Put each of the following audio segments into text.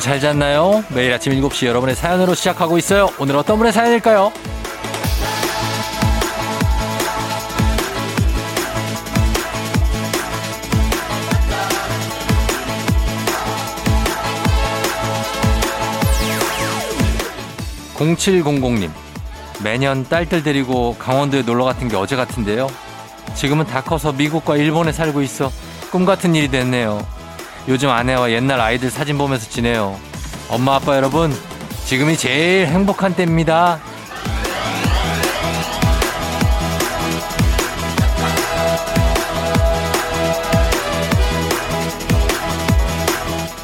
여러분 잘 잤나요? 매일 아침 7시 여러분의 사연으로 시작하고 있어요. 오늘 어떤 분의 사연일까요? 0700님, 매년 딸들 데리고 강원도에 놀러 갔던 게 어제 같은데요. 지금은 다 커서 미국과 일본에 살고 있어 꿈 같은 일이 됐네요. 요즘 아내와 옛날 아이들 사진 보면서 지내요. 엄마 아빠 여러분, 지금이 제일 행복한 때입니다.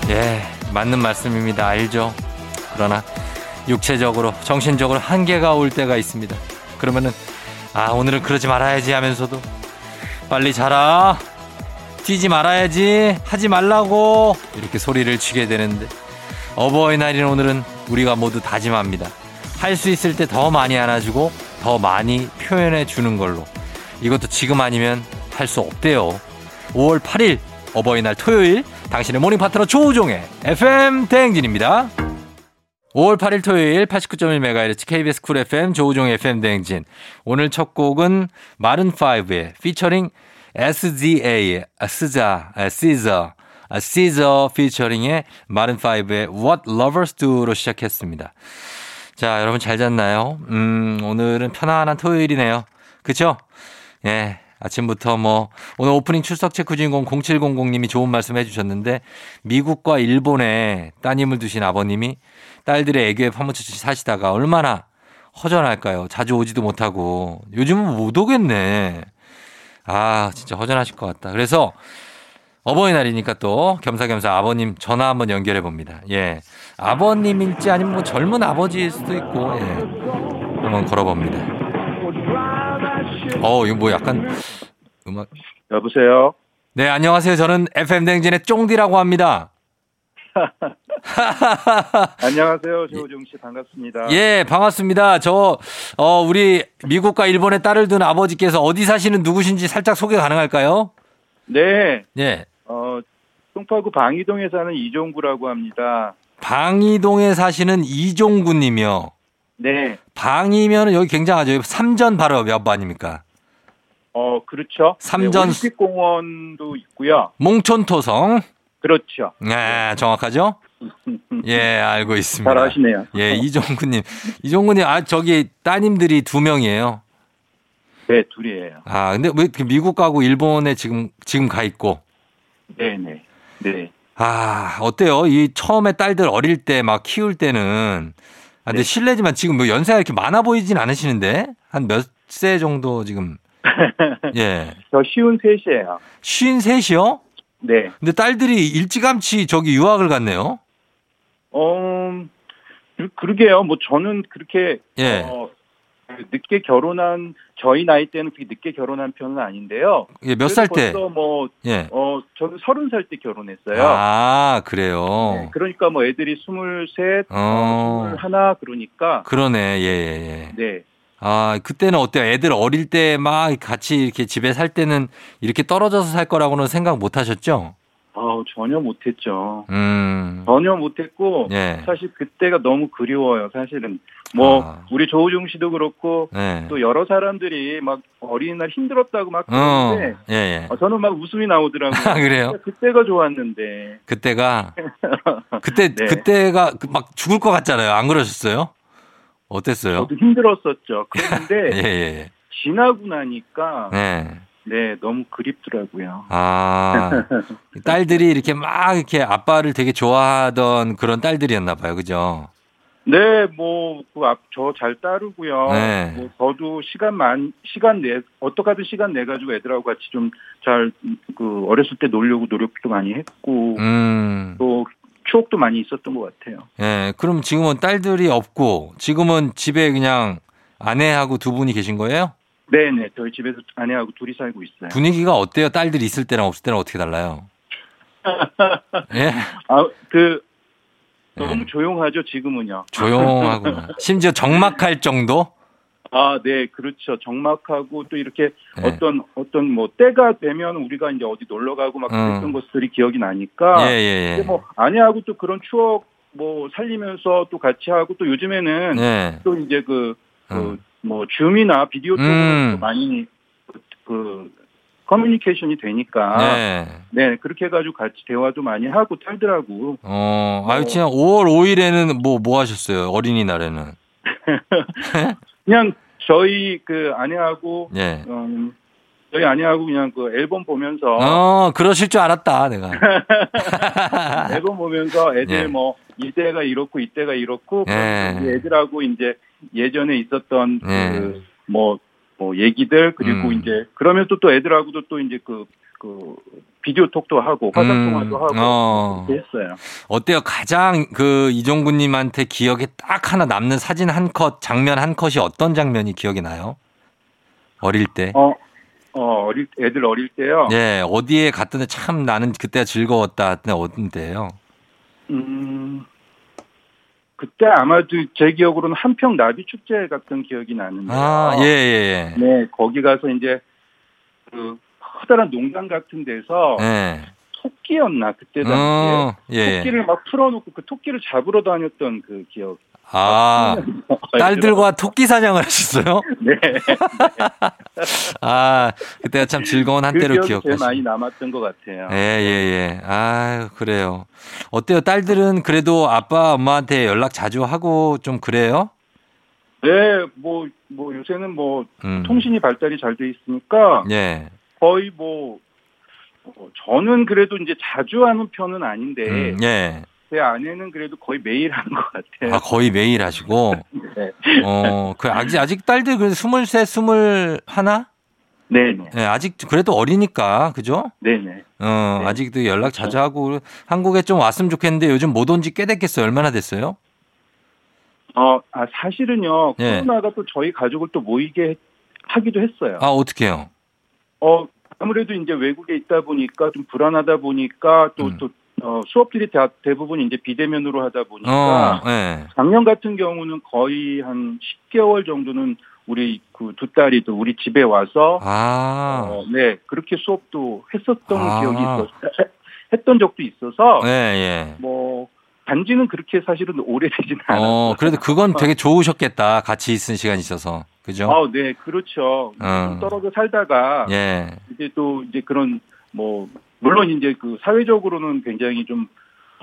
예, 맞는 말씀입니다. 알죠? 그러나 육체적으로, 정신적으로 한계가 올 때가 있습니다. 그러면은, 아, 오늘은 그러지 말아야지 하면서도 빨리 자라. 뛰지 말아야지. 하지 말라고. 이렇게 소리를 치게 되는데. 어버이날인 오늘은 우리가 모두 다짐합니다. 할 수 있을 때 더 많이 안아주고 더 많이 표현해 주는 걸로. 이것도 지금 아니면 할 수 없대요. 5월 8일 어버이날 토요일 당신의 모닝 파트너 조우종의 FM 대행진입니다. 5월 8일 토요일 89.1MHz KBS 쿨 FM 조우종의 FM 대행진. 오늘 첫 곡은 마룬5의 피처링 SZA, 스자, 시저, 시저 피처링의 마룬5의 What Lovers Do로 시작했습니다. 자, 여러분 잘 잤나요? 음, 오늘은 편안한 토요일이네요. 그쵸? 예. 아침부터 뭐, 오늘 오프닝 출석 체크 주인공 0700님이 좋은 말씀 해주셨는데, 미국과 일본에 따님을 두신 아버님이 딸들의 애교에 파묻혀 사시다가 얼마나 허전할까요? 자주 오지도 못하고. 요즘은 못 오겠네. 아, 진짜 허전하실 것 같다. 그래서 어버이날이니까 또 겸사겸사 아버님 전화 한번 연결해 봅니다. 예. 아버님일지 아니면 뭐 젊은 아버지일 수도 있고, 예. 한번 걸어 봅니다. 어, 이거 뭐 약간 음악. 여보세요? 네, 안녕하세요. 저는 FM댕진의 쫑디라고 합니다. 안녕하세요. 조우종 씨 반갑습니다. 예, 반갑습니다. 저, 어, 우리 미국과 일본에 딸을 둔 아버지께서 어디 사시는 누구신지 살짝 소개 가능할까요? 네. 예. 어, 송파구 방이동에 사는 이종구라고 합니다. 방이동에 사시는 이종구 님이요. 네. 방이면은 여기 굉장하죠. 삼전 바로 옆 아닙니까? 어, 그렇죠. 삼전- 네, 올림픽공원도 있고요. 몽촌토성. 그렇죠. 네, 정확하죠? 예, 알고 있습니다. 잘 아시네요. 예, 이종구님. 이종구님, 아, 저기 따님들이 두 명이에요. 네, 둘이에요. 아, 근데 왜 미국 가고 일본에 지금, 지금 가 있고. 네, 네. 네. 아, 어때요? 이 처음에 딸들 어릴 때 막 키울 때는. 아, 근데 네. 실례지만 지금 뭐 연세가 이렇게 많아 보이진 않으시는데? 한 몇 세 정도 지금. 예. 저 쉬운 셋이에요. 쉰 셋이요? 네. 근데 딸들이 일찌감치 저기 유학을 갔네요? 어, 그- 그러게요. 뭐 저는 그렇게 예. 어, 늦게 결혼한 저희 나이 때는 그렇게 늦게 결혼한 편은 아닌데요. 예, 몇 살 때? 벌써 뭐 예. 어, 저는 서른 살 때 결혼했어요. 아, 그래요? 네, 그러니까 뭐 애들이 스물셋, 어. 어, 하나 그러니까 그러네, 예, 예, 예. 네. 아, 그때는 어때요? 애들 어릴 때 막 같이 이렇게 집에 살 때는 이렇게 떨어져서 살 거라고는 생각 못 하셨죠? 아 전혀 못했죠. 음. 전혀 못했고 예. 사실 그때가 너무 그리워요. 사실은 뭐 아. 우리 조우중 씨도 그렇고 예. 또 여러 사람들이 막 어린이날 힘들었다고 막 어, 그러는데 예, 예. 아, 저는 막 웃음이 나오더라고요. 아, 그래요? 그때가 좋았는데. 그때가, 그때, 네. 그때가 그막 죽을 것 같잖아요. 안 그러셨어요? 어땠어요? 저도 힘들었었죠. 예, 그런데 예, 지나고 나니까 예. 네. 네 너무 그립더라고요. 아, 딸들이 이렇게 막 이렇게 아빠를 되게 좋아하던 그런 딸들이었나 봐요. 그죠? 네, 뭐, 그 앞, 저 잘 따르고요. 네. 뭐, 저도 시간 만, 시간 내, 어떻게 하든 시간 내가지고 애들하고 같이 좀 잘, 그, 어렸을 때 놀려고 노력도 많이 했고, 음. 또, 추억도 많이 있었던 것 같아요. 예, 그럼 지금은 딸들이 없고 지금은 집에 그냥 아내하고 두 분이 계신 거예요? 네네, 저희 집에서 아내하고 둘이 살고 있어요. 분위기가 어때요? 딸들이 있을 때랑 없을 때는 어떻게 달라요? 예? 아, 그, 너무 예. 조용하죠, 지금은요. 조용하구나. 심지어 적막할 정도? 아, 네, 그렇죠. 적막하고 또 이렇게 예. 어떤, 어떤 뭐, 때가 되면 우리가 이제 어디 놀러 가고 막 음. 그랬던 것들이 기억이 나니까. 예, 예, 예. 뭐, 아내하고 또 그런 추억 뭐 살리면서 또 같이 하고 또 요즘에는 네. 또 이제 그, 그 음. 뭐 줌이나 비디오 음. 또 많이 그, 그 커뮤니케이션이 되니까 네. 네. 그렇게 해가지고 같이 대화도 많이 하고 탈더라고. 어, 아유, 진짜 5월 5일에는 뭐, 뭐 하셨어요? 어린이날에는. 그냥 저희 그 아내하고 예. 음, 저희 아내하고 그냥 그 앨범 보면서 어, 그러실 줄 알았다, 내가. 앨범 보면서 애들 예. 뭐 이때가 이렇고 이때가 이렇고 예. 우리 애들하고 이제 예전에 있었던 예. 그뭐 뭐 얘기들 그리고 음. 이제 그러면서 또 애들하고도 또 이제 그그 비디오 톡도 하고 화상 음. 통화도 하고 어. 했어요. 어때요? 가장 그 이종구님한테 기억에 딱 하나 남는 사진 한 컷, 장면 한 컷이 어떤 장면이 기억이 나요? 어릴 때. 어, 어 어릴 애들 어릴 때요. 예, 어디에 갔던데 참 나는 그때가 즐거웠다. 했던 어딘데요? 음. 그때 아마도 제 기억으로는 한평 나비 축제 같은 기억이 나는데. 아, 예, 예, 예. 네, 거기 가서 이제 그 커다란 농장 같은 데서 예. 토끼였나 그때 당시에 어, 예. 예. 토끼를 막 풀어놓고 그 토끼를 잡으러 다녔던 그 기억. 아, 딸들과 토끼 사냥을 하셨어요? 네, 아, 그때가 참 즐거운 그 한때로 제일 기억하시네. 많이 남았던 것 같아요. 예, 예, 예. 아유, 그래요. 어때요? 딸들은 그래도 아빠, 엄마한테 연락 자주 하고 좀 그래요? 네, 뭐, 뭐 요새는 뭐 음. 통신이 발달이 잘 돼 있으니까 예. 거의 뭐 어, 저는 그래도 이제 자주 하는 편은 아닌데 음, 예. 제 아내는 그래도 거의 매일 하는 것 같아요. 아, 거의 매일 하시고. 네, 어, 그 아직 아직 딸들 그 스물셋, 스물 하나? 네, 네, 예, 아직 그래도 어리니까. 그죠? 네, 네. 어, 네. 아직도 연락 자주 하고 한국에 좀 왔으면 좋겠는데 요즘 못 온 지 꽤 됐겠어요. 얼마나 됐어요? 어, 아 사실은요 예. 코로나가 또 저희 가족을 또 모이게 했- 하기도 했어요. 아, 어떻게요? 어, 아무래도 이제 외국에 있다 보니까 좀 불안하다 보니까 또, 음. 또, 어, 수업들이 다, 대부분 이제 비대면으로 하다 보니까 어, 예. 작년 같은 경우는 거의 한 10개월 정도는 우리 그 두 딸이 또 우리 집에 와서 아. 어, 네, 그렇게 수업도 했었던 아. 기억이 있어 했던 적도 있어서 예, 예. 뭐 단지는 그렇게 사실은 오래되지는 않았어요. 어, 그래도 그건 되게 좋으셨겠다. 같이 있은 시간이 있어서. 그죠? 아, 네, 그렇죠. 어. 좀 떨어져 살다가 예. 이제 또 이제 그런 뭐 물론 이제 그 사회적으로는 굉장히 좀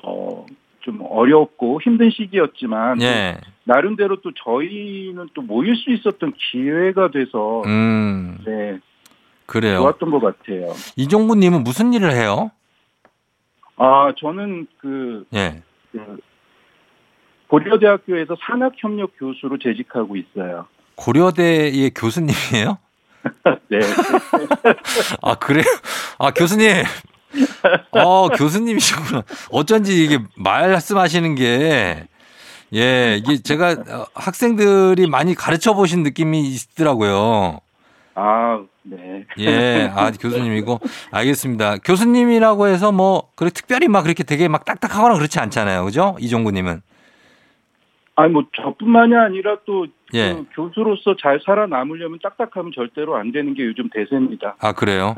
어, 좀 어렵고 힘든 시기였지만 예. 나름대로 또 저희는 또 모일 수 있었던 기회가 돼서 음, 네 그래요. 좋았던 것 같아요. 이종구 님은 무슨 일을 해요? 아 저는 그, 예. 그 고려대학교에서 산학협력 교수로 재직하고 있어요. 고려대의 교수님이에요? 네. 아, 그래요? 아, 교수님. 어, 교수님이시구나. 어쩐지 이게 말씀하시는 게, 예, 이게 제가 어, 학생들이 많이 가르쳐 보신 느낌이 있더라고요. 아 네. 예, 아, 교수님이고. 알겠습니다. 교수님이라고 해서 뭐, 그래, 특별히 막 그렇게 되게 막 딱딱하거나 그렇지 않잖아요. 그죠? 이종구님은. 아니 뭐 저뿐만이 아니라 또 예. 그 교수로서 잘 살아남으려면 딱딱하면 절대로 안 되는 게 요즘 대세입니다. 아, 그래요?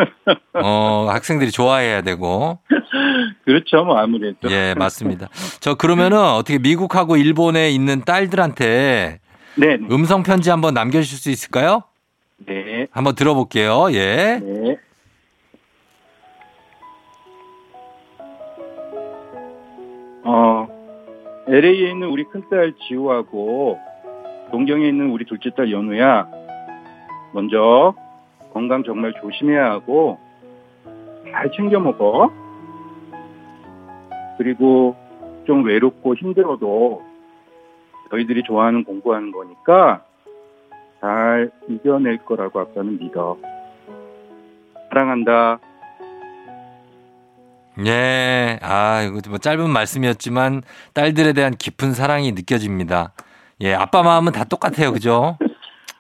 어, 학생들이 좋아해야 되고. 그렇죠, 뭐 아무래도. 예, 맞습니다. 저 그러면은 어떻게 미국하고 일본에 있는 딸들한테 네, 음성 편지 한번 남겨주실 수 있을까요? 네, 한번 들어볼게요. 예. 네. 어, LA에 있는 우리 큰딸 지우하고 동경에 있는 우리 둘째 딸 연우야. 먼저 건강 정말 조심해야 하고 잘 챙겨 먹어. 그리고 좀 외롭고 힘들어도 너희들이 좋아하는 공부하는 거니까 잘 이겨낼 거라고 아빠는 믿어. 사랑한다. 예. 아, 이거 뭐 짧은 말씀이었지만 딸들에 대한 깊은 사랑이 느껴집니다. 예, 아빠 마음은 다 똑같아요. 그죠?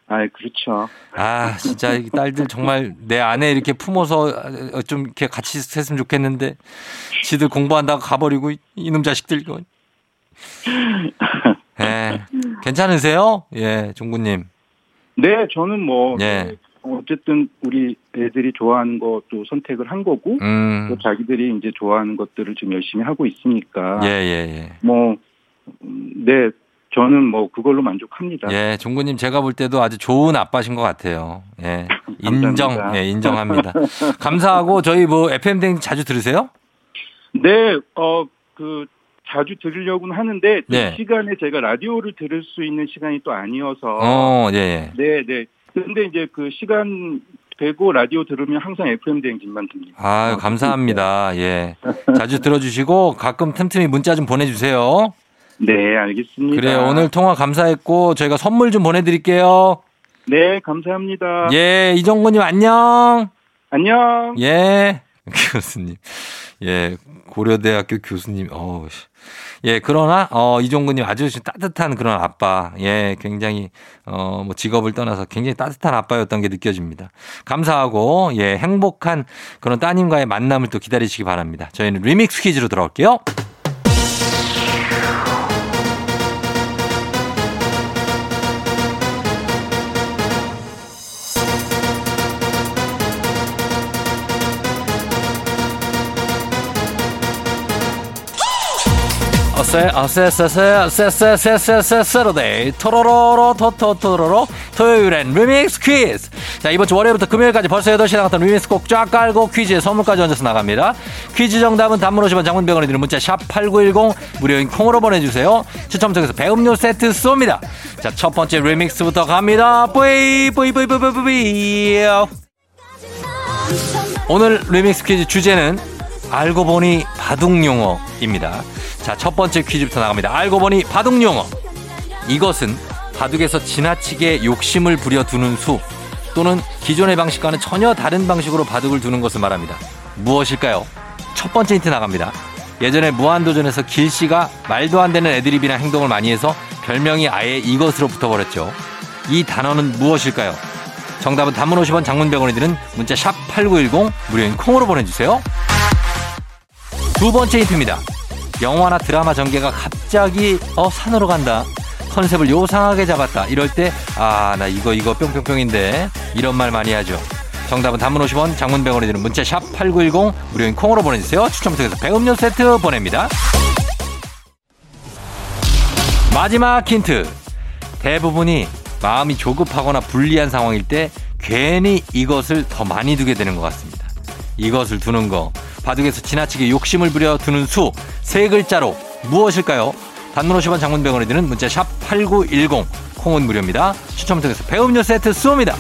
아, 그렇죠. 아, 진짜 이 딸들 정말 내 안에 이렇게 품어서 좀 이렇게 같이 했으면 좋겠는데 지들 공부한다고 가버리고 이- 이놈 자식들 이거. 예. 괜찮으세요? 예, 종구님. 네, 저는 뭐 예. 어쨌든 우리 애들이 좋아하는 것도 선택을 한 거고 음. 또 자기들이 이제 좋아하는 것들을 지금 열심히 하고 있으니까 예, 예, 예. 뭐 음, 네, 저는 뭐 그걸로 만족합니다. 예, 종구님 제가 볼 때도 아주 좋은 아빠신 것 같아요. 예, 인정, 예, 인정합니다. 감사하고 저희 뭐 FM 댕 자주 들으세요? 네, 어, 그 자주 들으려고는 하는데 그 네. 시간에 제가 라디오를 들을 수 있는 시간이 또 아니어서 어, 예, 예. 네, 네. 근데 이제 그 시간 되고 라디오 들으면 항상 FM 대행진만 듭니다. 아유, 감사합니다. 예. 자주 들어주시고 가끔 틈틈이 문자 좀 보내주세요. 네, 알겠습니다. 그래요. 오늘 통화 감사했고 저희가 선물 좀 보내드릴게요. 네, 감사합니다. 예, 이정구님 안녕. 안녕. 예. 교수님. 예, 고려대학교 교수님. 어우, 씨. 예, 그러나, 어, 이종구님 아주 따뜻한 그런 아빠. 예, 굉장히, 어, 뭐 직업을 떠나서 굉장히 따뜻한 아빠였던 게 느껴집니다. 감사하고, 예, 행복한 그런 따님과의 만남을 또 기다리시기 바랍니다. 저희는 리믹스 퀴즈로 돌아올게요. 어세 어세 어세 어세 어세 어세 세러데이. 토로로로 토토토로로 토요일엔 리믹스 퀴즈. 자 이번 주 월요일부터 금요일까지 벌써 8시에 나갔던 리믹스 곡 쫙 깔고 퀴즈에 선물까지 얹어서 나갑니다. 퀴즈 정답은 단문 50원 장문 백 원이 드는 문자 샵 8910 무료인 콩으로 보내주세요. 추첨 통해서 배음료 세트 쏩니다. 자 첫 번째 리믹스부터 갑니다. 뿌이 뿌이 뿌이 뿌이 뿌이 뿌이. 오늘 리믹스 퀴즈 주제는 알고 보니 바둑 용어입니다. 자, 첫 번째 퀴즈부터 나갑니다. 알고 보니 바둑 용어. 이것은 바둑에서 지나치게 욕심을 부려 두는 수 또는 기존의 방식과는 전혀 다른 방식으로 바둑을 두는 것을 말합니다. 무엇일까요? 첫 번째 힌트 나갑니다. 예전에 무한도전에서 길 씨가 말도 안 되는 애드립이나 행동을 많이 해서 별명이 아예 이것으로 붙어버렸죠. 이 단어는 무엇일까요? 정답은 단문 50원 장문병원이 드는 문자 샵 8910 무료인 콩으로 보내주세요. 두 번째 힌트입니다. 영화나 드라마 전개가 갑자기 어 산으로 간다. 컨셉을 요상하게 잡았다. 이럴 때 아 나 이거 이거 뿅뿅뿅인데 이런 말 많이 하죠. 정답은 단문 50원 장문병원이 드는 문자 샵 8910 무료인 콩으로 보내주세요. 추첨 통해서 배음료 세트 보냅니다. 마지막 힌트. 대부분이 마음이 조급하거나 불리한 상황일 때 괜히 이것을 더 많이 두게 되는 것 같습니다. 이것을 두는 거. 바둑에서 지나치게 욕심을 부려 두는 수. 세 글자로 무엇일까요? 단문 50원 장문 백 원이 드는 문자 샵 8910. 콩은 무료입니다. 추첨 통해서 배음료 세트 쏩니다.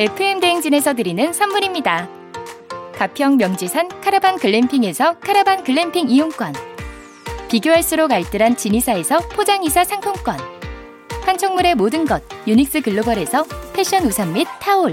FM 대행진에서 드리는 선물입니다. 가평 명지산 카라반 글램핑에서 카라반 글램핑 이용권. 비교할수록 알뜰한 지니사에서 포장이사 상품권. 판촉물의 모든 것 유닉스 글로벌에서 패션 우산 및 타올.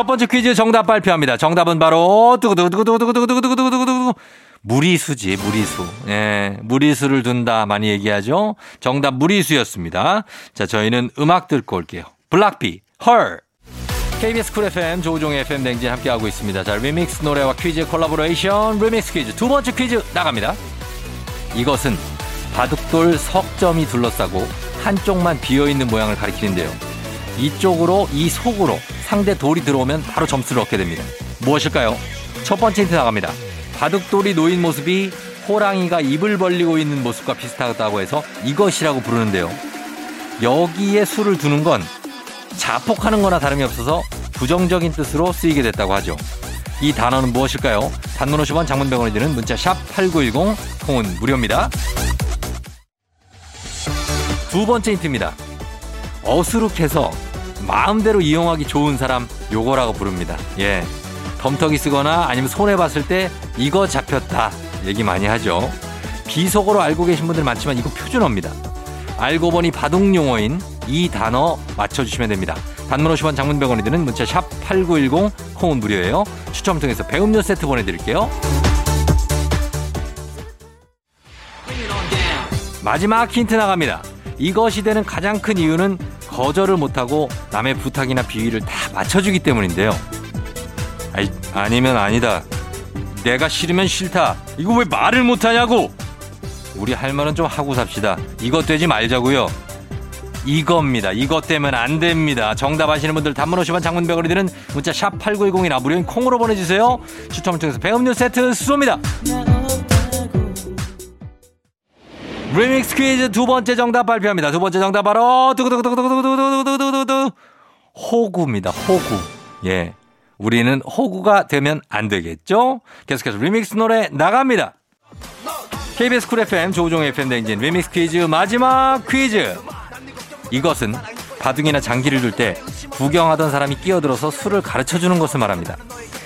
첫 번째 퀴즈 정답 발표합니다. 정답은 바로 두구두구두구두구두구두구두구두구두구 무리수지 무리수. 예, 무리수를 둔다 많이 얘기하죠. 정답 무리수였습니다. 자, 저희는 음악 듣고 올게요. 블락비 헐. KBS 쿨 FM 조우종의 FM 대행진 함께하고 있습니다. 자, 리믹스 노래와 퀴즈 콜라보레이션 리믹스 퀴즈 두 번째 퀴즈 나갑니다. 이것은 바둑돌 석점이 둘러싸고 한쪽만 비어있는 모양을 가리키는데요. 이쪽으로 이 속으로 상대 돌이 들어오면 바로 점수를 얻게 됩니다. 무엇일까요? 첫 번째 힌트 나갑니다. 바둑돌이 놓인 모습이 호랑이가 입을 벌리고 있는 모습과 비슷하다고 해서 이것이라고 부르는데요. 여기에 수를 두는 건 자폭하는 거나 다름이 없어서 부정적인 뜻으로 쓰이게 됐다고 하죠. 이 단어는 무엇일까요? 단문 50원 장문 100원이 드는 문자 샵 8910 콩은 무료입니다. 두 번째 힌트입니다. 어수룩해서 마음대로 이용하기 좋은 사람 요거라고 부릅니다. 예. 덤터기 쓰거나 아니면 손해 봤을 때 이거 잡혔다 얘기 많이 하죠. 비속어로 알고 계신 분들 많지만 이거 표준어입니다. 알고 보니 바둑 용어인 이 단어 맞춰주시면 됩니다. 단문 50원 장문 100원이 드는 문자 샵 8910 콩은 무료예요. 추첨 통해서 배음료 세트 보내드릴게요. 마지막 힌트 나갑니다. 이것이 되는 가장 큰 이유는 거절을 못하고 남의 부탁이나 비위를 다 맞춰주기 때문인데요. 아니, 아니면 아니다. 내가 싫으면 싫다. 이거 왜 말을 못하냐고! 우리 할 말은 좀 하고 삽시다. 이것 되지 말자고요. 이겁니다. 이것 되면 안 됩니다. 정답 아시는 분들 단문 50원 장문 100원이 드는 문자 샵 8910이나 무료인 콩으로 보내주세요. 추첨을 통해서 배음료 세트 쏩니다. 리믹스 퀴즈 두 번째 정답 발표합니다. 두 번째 정답 바로 두구두구두구두구두구두구두구두구 호구입니다. 호구. 예. 우리는 호구가 되면 안 되겠죠? 계속해서 리믹스 노래 나갑니다. KBS 쿨 FM 조우종 FM 대행진 리믹스 퀴즈 마지막 퀴즈. 이것은 바둑이나 장기를 둘 때 구경하던 사람이 끼어들어서 수를 가르쳐 주는 것을 말합니다.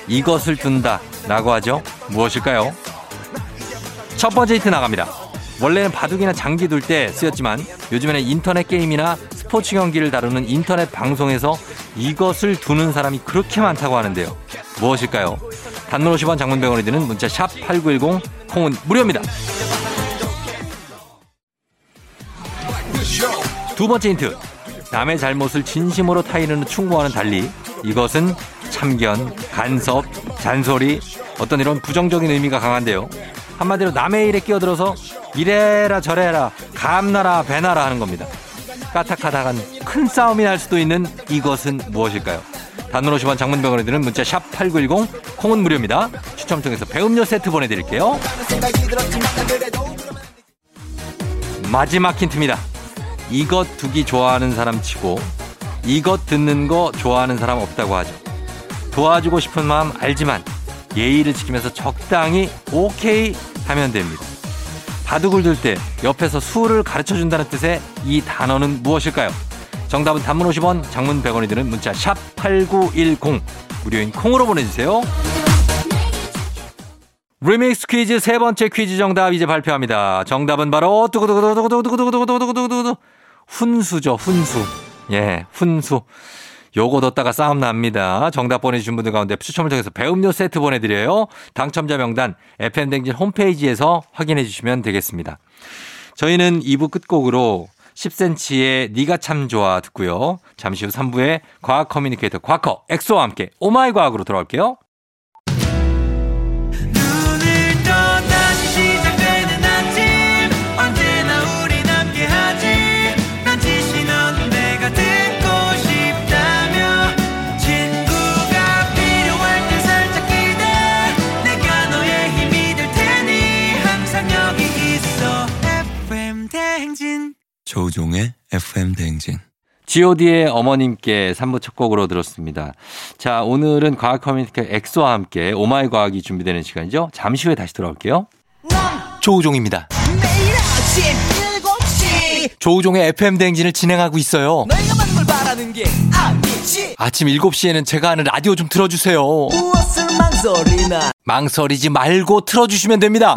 이것을 둔다라고 하죠. 무엇일까요? 첫 번째 힌트 나갑니다. 원래는 바둑이나 장기 둘 때 쓰였지만 요즘에는 인터넷 게임이나 스포츠 경기를 다루는 인터넷 방송에서 이것을 두는 사람이 그렇게 많다고 하는데요. 무엇일까요? 단문 50원 장문 100원이 드는 문자 샵 8910 콩은 무료입니다. 두 번째 힌트. 남의 잘못을 진심으로 타이르는 충고와는 달리 이것은 참견, 간섭, 잔소리 어떤 이런 부정적인 의미가 강한데요. 한마디로 남의 일에 끼어들어서 이래라 저래라 감나라 배나라 하는 겁니다. 까딱하다간 큰 싸움이 날 수도 있는 이것은 무엇일까요? 단문 50원 장문병원에 드는 문자 샵 8910 콩은 무료입니다. 추첨 통해서 배음료 세트 보내드릴게요. 마지막 힌트입니다. 이것 두기 좋아하는 사람 치고 이것 듣는 거 좋아하는 사람 없다고 하죠. 도와주고 싶은 마음 알지만 예의를 지키면서 적당히 오케이 하면 됩니다. 바둑을 둘 때 옆에서 수를 가르쳐 준다는 뜻의 이 단어는 무엇일까요? 정답은 단문 50원, 장문 100원이 드는 문자 샵 8910 무료인 콩으로 보내주세요. 리믹스 퀴즈 세 번째 퀴즈 정답 이제 발표합니다. 정답은 바로 두구두구두구두구두구두구두구두구두구 훈수죠, 훈수. 예, 훈수. 요거 뒀다가 싸움 납니다. 정답 보내주신 분들 가운데 추첨을 통해서 배음료 세트 보내드려요. 당첨자 명단 FM대행진 홈페이지에서 확인해 주시면 되겠습니다. 저희는 2부 끝곡으로 10cm의 니가 참 좋아 듣고요. 잠시 후 3부에 과학 커뮤니케이터 과커 엑소와 함께 오마이 과학으로 돌아올게요. 조우종의 FM 대행진. god의 어머님께 3부 첫 곡으로 들었습니다. 자, 오늘은 과학 커뮤니케이터 엑소와 함께 오마이 과학이 준비되는 시간이죠. 잠시 후에 다시 돌아올게요. 조우종입니다. 매일 아침 7시 조우종의 FM 대행진을 진행하고 있어요. 내가 받는 걸 바라는 게 아니지 아침 7시에는 제가 하는 라디오 좀 틀어주세요. 무엇을 망설이나 망설이지 말고 틀어주시면 됩니다.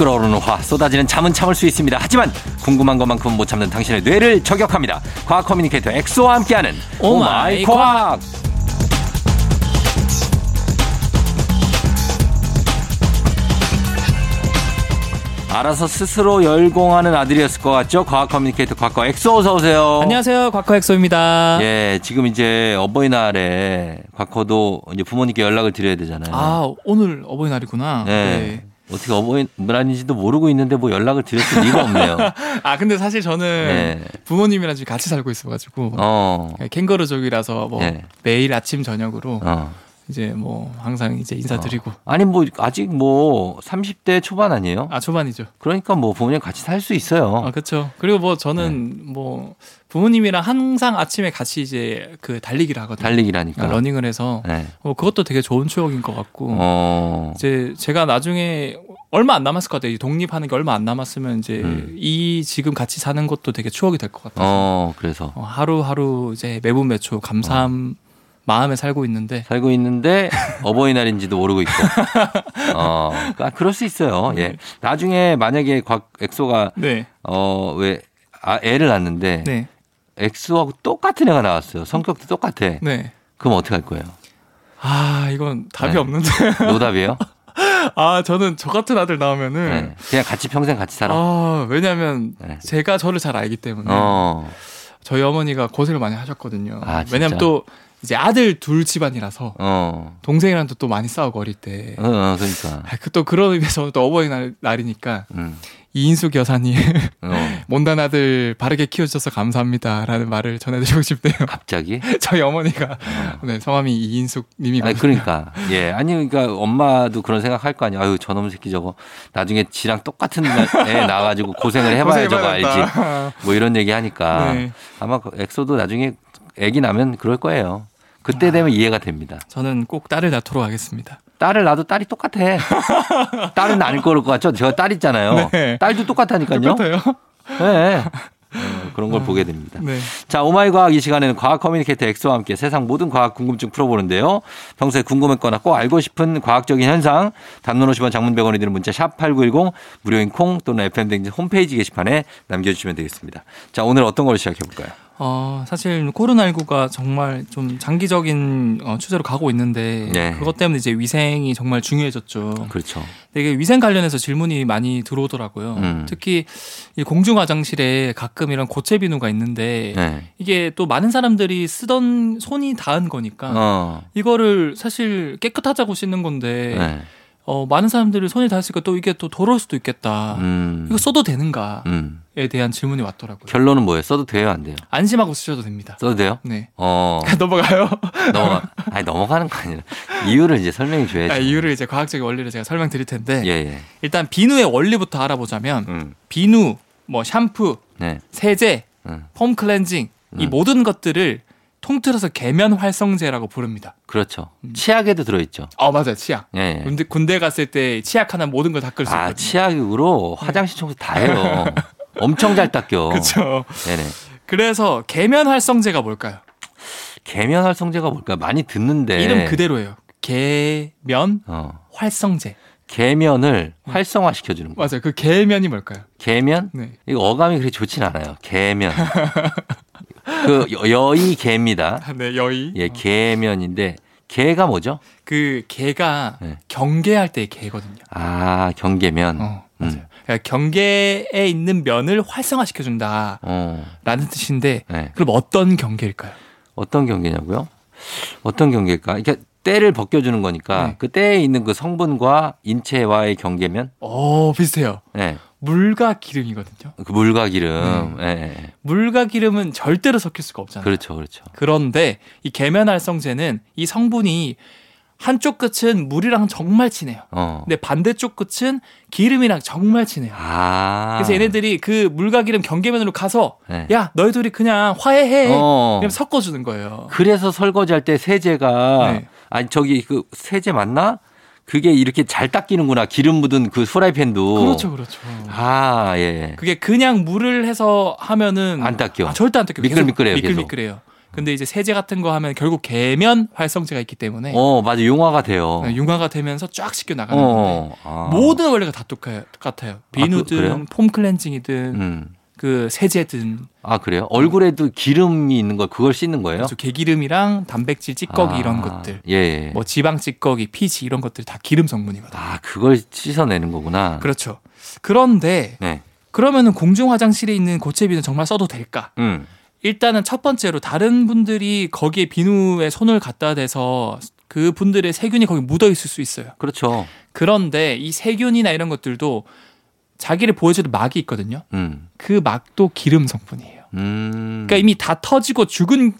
끓어오르는 화 쏟아지는 잠은 참을 수 있습니다. 하지만 궁금한 것만큼 못 참는 당신의 뇌를 저격합니다. 과학 커뮤니케이터 엑소와 함께하는 오마이 과학. 알아서 스스로 열공하는 아들이었을 것 같죠? 과학 커뮤니케이터 과커 엑소 어서 오세요. 안녕하세요. 과커 엑소입니다. 예, 지금 이제 어버이날에 과커도 이제 부모님께 연락을 드려야 되잖아요. 아, 오늘 어버이날이구나. 네. 네. 어떻게 어버이날인지도 모르고 있는데 뭐 연락을 드렸을 리가 없네요. 아, 근데 사실 저는 네. 부모님이랑 지금 같이 살고 있어가지고. 어. 캥거루족이라서 뭐 네. 매일 아침 저녁으로 어. 이제 뭐 항상 이제 인사드리고. 아니 뭐 아직 뭐 30대 초반 아니에요? 아, 초반이죠. 그러니까 뭐 부모님 같이 살 수 있어요. 아, 그렇죠. 그리고 뭐 저는 네. 뭐 부모님이랑 항상 아침에 같이 이제 그 달리기를 하거든요. 달리기라니까. 그러니까 러닝을 해서 네. 어, 그것도 되게 좋은 추억인 것 같고. 어. 이제 제가 나중에 얼마 안 남았을 것 같아요. 이 독립하는 게 얼마 안 남았으면 이제 음. 이 지금 같이 사는 것도 되게 추억이 될 것 같아서 어, 그래서 어, 하루하루 이제 매분 매초 감사함 마음에 살고 있는데 살고 있는데 어버이날인지도 모르고 있고. 어, 아, 그럴 수 있어요. 예. 나중에 만약에 곽 엑소가 네, 어, 왜 아, 애를 낳는데 네, 엑소하고 똑같은 애가 나왔어요. 성격도 똑같아. 네. 그럼 어떻게 할 거예요? 아 이건 답이 네. 없는데. 노답이에요? 아 저는 저 같은 아들 나오면은 네. 그냥 같이 평생 같이 살아. 아 왜냐하면 네. 제가 저를 잘 알기 때문에 어. 저희 어머니가 고생을 많이 하셨거든요. 아? 왜냐면 또 이제 아들 둘 집안이라서 어. 동생이랑도 또 많이 싸우고 어릴 때. 어, 어, 그러니까. 아, 그또 그런 의미에서 또 어버이날 날이니까 음. 이인숙 여사님 어. 못난 아들 바르게 키워주셔서 감사합니다라는 말을 전해드리고 싶네요. 갑자기? 저희 어머니가 네, 성함이 이인숙님이거든요. 아니 그러니까 예 아니 그러니까 엄마도 그런 생각 할 거 아니야 아유 저놈 새끼 저거 나중에 지랑 똑같은 애 나가지고 고생을 해봐야 저거 알지 뭐 이런 얘기 하니까 네. 아마 그 엑소도 나중에 애기 나면 그럴 거예요 그때 되면 이해가 됩니다 저는 꼭 딸을 낳도록 하겠습니다. 딸을 낳아도 딸이 똑같아 딸은 낳을 거를 것 같죠 제가 딸 있잖아요 네. 딸도 똑같다니까요 똑같아요. 네. 어, 그런 걸 보게 됩니다. 네. 자, 오마이 과학 이 시간에는 과학 커뮤니케이터 엑소와 함께 세상 모든 과학 궁금증 풀어보는데요. 평소에 궁금했거나 꼭 알고 싶은 과학적인 현상, 단문 50원 장문 100원이 드는 문자 샵 8910 무료인 콩 또는 FM대행진 홈페이지 게시판에 남겨주시면 되겠습니다. 자, 오늘 어떤 걸 시작해볼까요? 어, 사실 코로나19가 정말 좀 장기적인 어, 추세로 가고 있는데 네. 그것 때문에 이제 위생이 정말 중요해졌죠. 그렇죠. 되게 위생 관련해서 질문이 많이 들어오더라고요. 음. 특히 이 공중 화장실에 가끔 이런 고체 비누가 있는데 네. 이게 또 많은 사람들이 쓰던 손이 닿은 거니까 어. 이거를 사실 깨끗하자고 씻는 건데 네. 어, 많은 사람들이 손이 닿았으니까 또 이게 또 더러울 수도 있겠다. 음. 이거 써도 되는가에 음. 대한 질문이 왔더라고요. 결론은 뭐예요? 써도 돼요? 안 돼요? 안심하고 쓰셔도 됩니다. 써도 돼요? 네. 어. 넘어가요. 넘어가. 아니, 넘어가는 거 아니라 이유를 이제 설명해 줘야지. 아, 이유를 이제 과학적인 원리를 제가 설명드릴 텐데 예, 예. 일단 비누의 원리부터 알아보자면 음. 비누, 뭐 샴푸, 네. 세제, 음. 폼 클렌징 이 음. 모든 것들을 통틀어서 계면 활성제라고 부릅니다. 그렇죠. 음. 치약에도 들어있죠. 어 맞아요 치약. 예, 예. 군대, 군대 갔을 때 치약 하나 모든 걸 닦을 수 아, 있거든요. 치약으로 화장실 청소 다 해요. 엄청 잘 닦여. 그렇죠. 네네. 그래서 계면 활성제가 뭘까요? 계면 활성제가 뭘까? 많이 듣는데. 이름 그대로예요. 계면 어. 활성제. 계면을 활성화 시켜주는 거. 맞아요. 그 계면이 뭘까요? 계면? 네. 이거 어감이 그렇게 좋진 않아요. 계면. 그 여- 여의 개입니다. 아, 네, 여의. 예, 계면인데 개가 뭐죠? 그 개가 네. 경계할 때의 개거든요. 아, 경계면. 어, 맞아요. 음. 그러니까 경계에 있는 면을 활성화시켜 준다라는 어. 뜻인데 네. 그럼 어떤 경계일까요? 어떤 경계냐고요? 어떤 경계일까? 그러니까 때를 벗겨주는 거니까 네. 그 때에 있는 그 성분과 인체와의 경계면? 어, 비슷해요. 네. 물과 기름이거든요. 그 물과 기름. 예, 예, 예. 물과 기름은 절대로 섞일 수가 없잖아요. 그렇죠, 그렇죠. 그런데 이 계면활성제는 이 성분이 한쪽 끝은 물이랑 정말 친해요. 어. 근데 반대쪽 끝은 기름이랑 정말 친해요. 아. 그래서 얘네들이 그 물과 기름 경계면으로 가서 네. 야 너희들이 그냥 화해해. 어. 그냥 섞어주는 거예요. 그래서 설거지할 때 세제가 네. 아니 저기 그 세제 맞나? 그게 이렇게 잘 닦이는구나. 기름 묻은 그 프라이팬도. 그렇죠, 그렇죠. 아, 예. 그게 그냥 물을 해서 하면은 안 닦여. 아, 절대 안 닦여. 미끌미끌해요. 미끌미끌해요. 근데 이제 세제 같은 거 하면 결국 계면 활성제가 있기 때문에 어, 맞아. 용화가 돼요. 네, 융화가 되면서 쫙 씻겨 나가는 건데 어. 아. 모든 원리가 다 똑같아요. 비누든 그래요? 폼 클렌징이든 음. 그 세제든 아, 그래요? 얼굴에도 기름이 있는 걸 그걸 씻는 거예요? 그래서 개기름이랑 단백질 찌꺼기 아, 이런 것들, 예. 예. 뭐 지방 찌꺼기, 피지 이런 것들 다 기름 성분이거든요. 아, 그걸 씻어내는 거구나. 그렇죠. 그런데 네. 그러면은 공중 화장실에 있는 고체 비누 정말 써도 될까? 음. 일단은 첫 번째로 다른 분들이 거기에 비누에 손을 갖다 대서 그 분들의 세균이 거기 묻어 있을 수 있어요. 그렇죠. 그런데 이 세균이나 이런 것들도 자기를 보여주는 막이 있거든요. 음. 그 막도 기름 성분이에요. 음. 그러니까 이미 다 터지고 죽은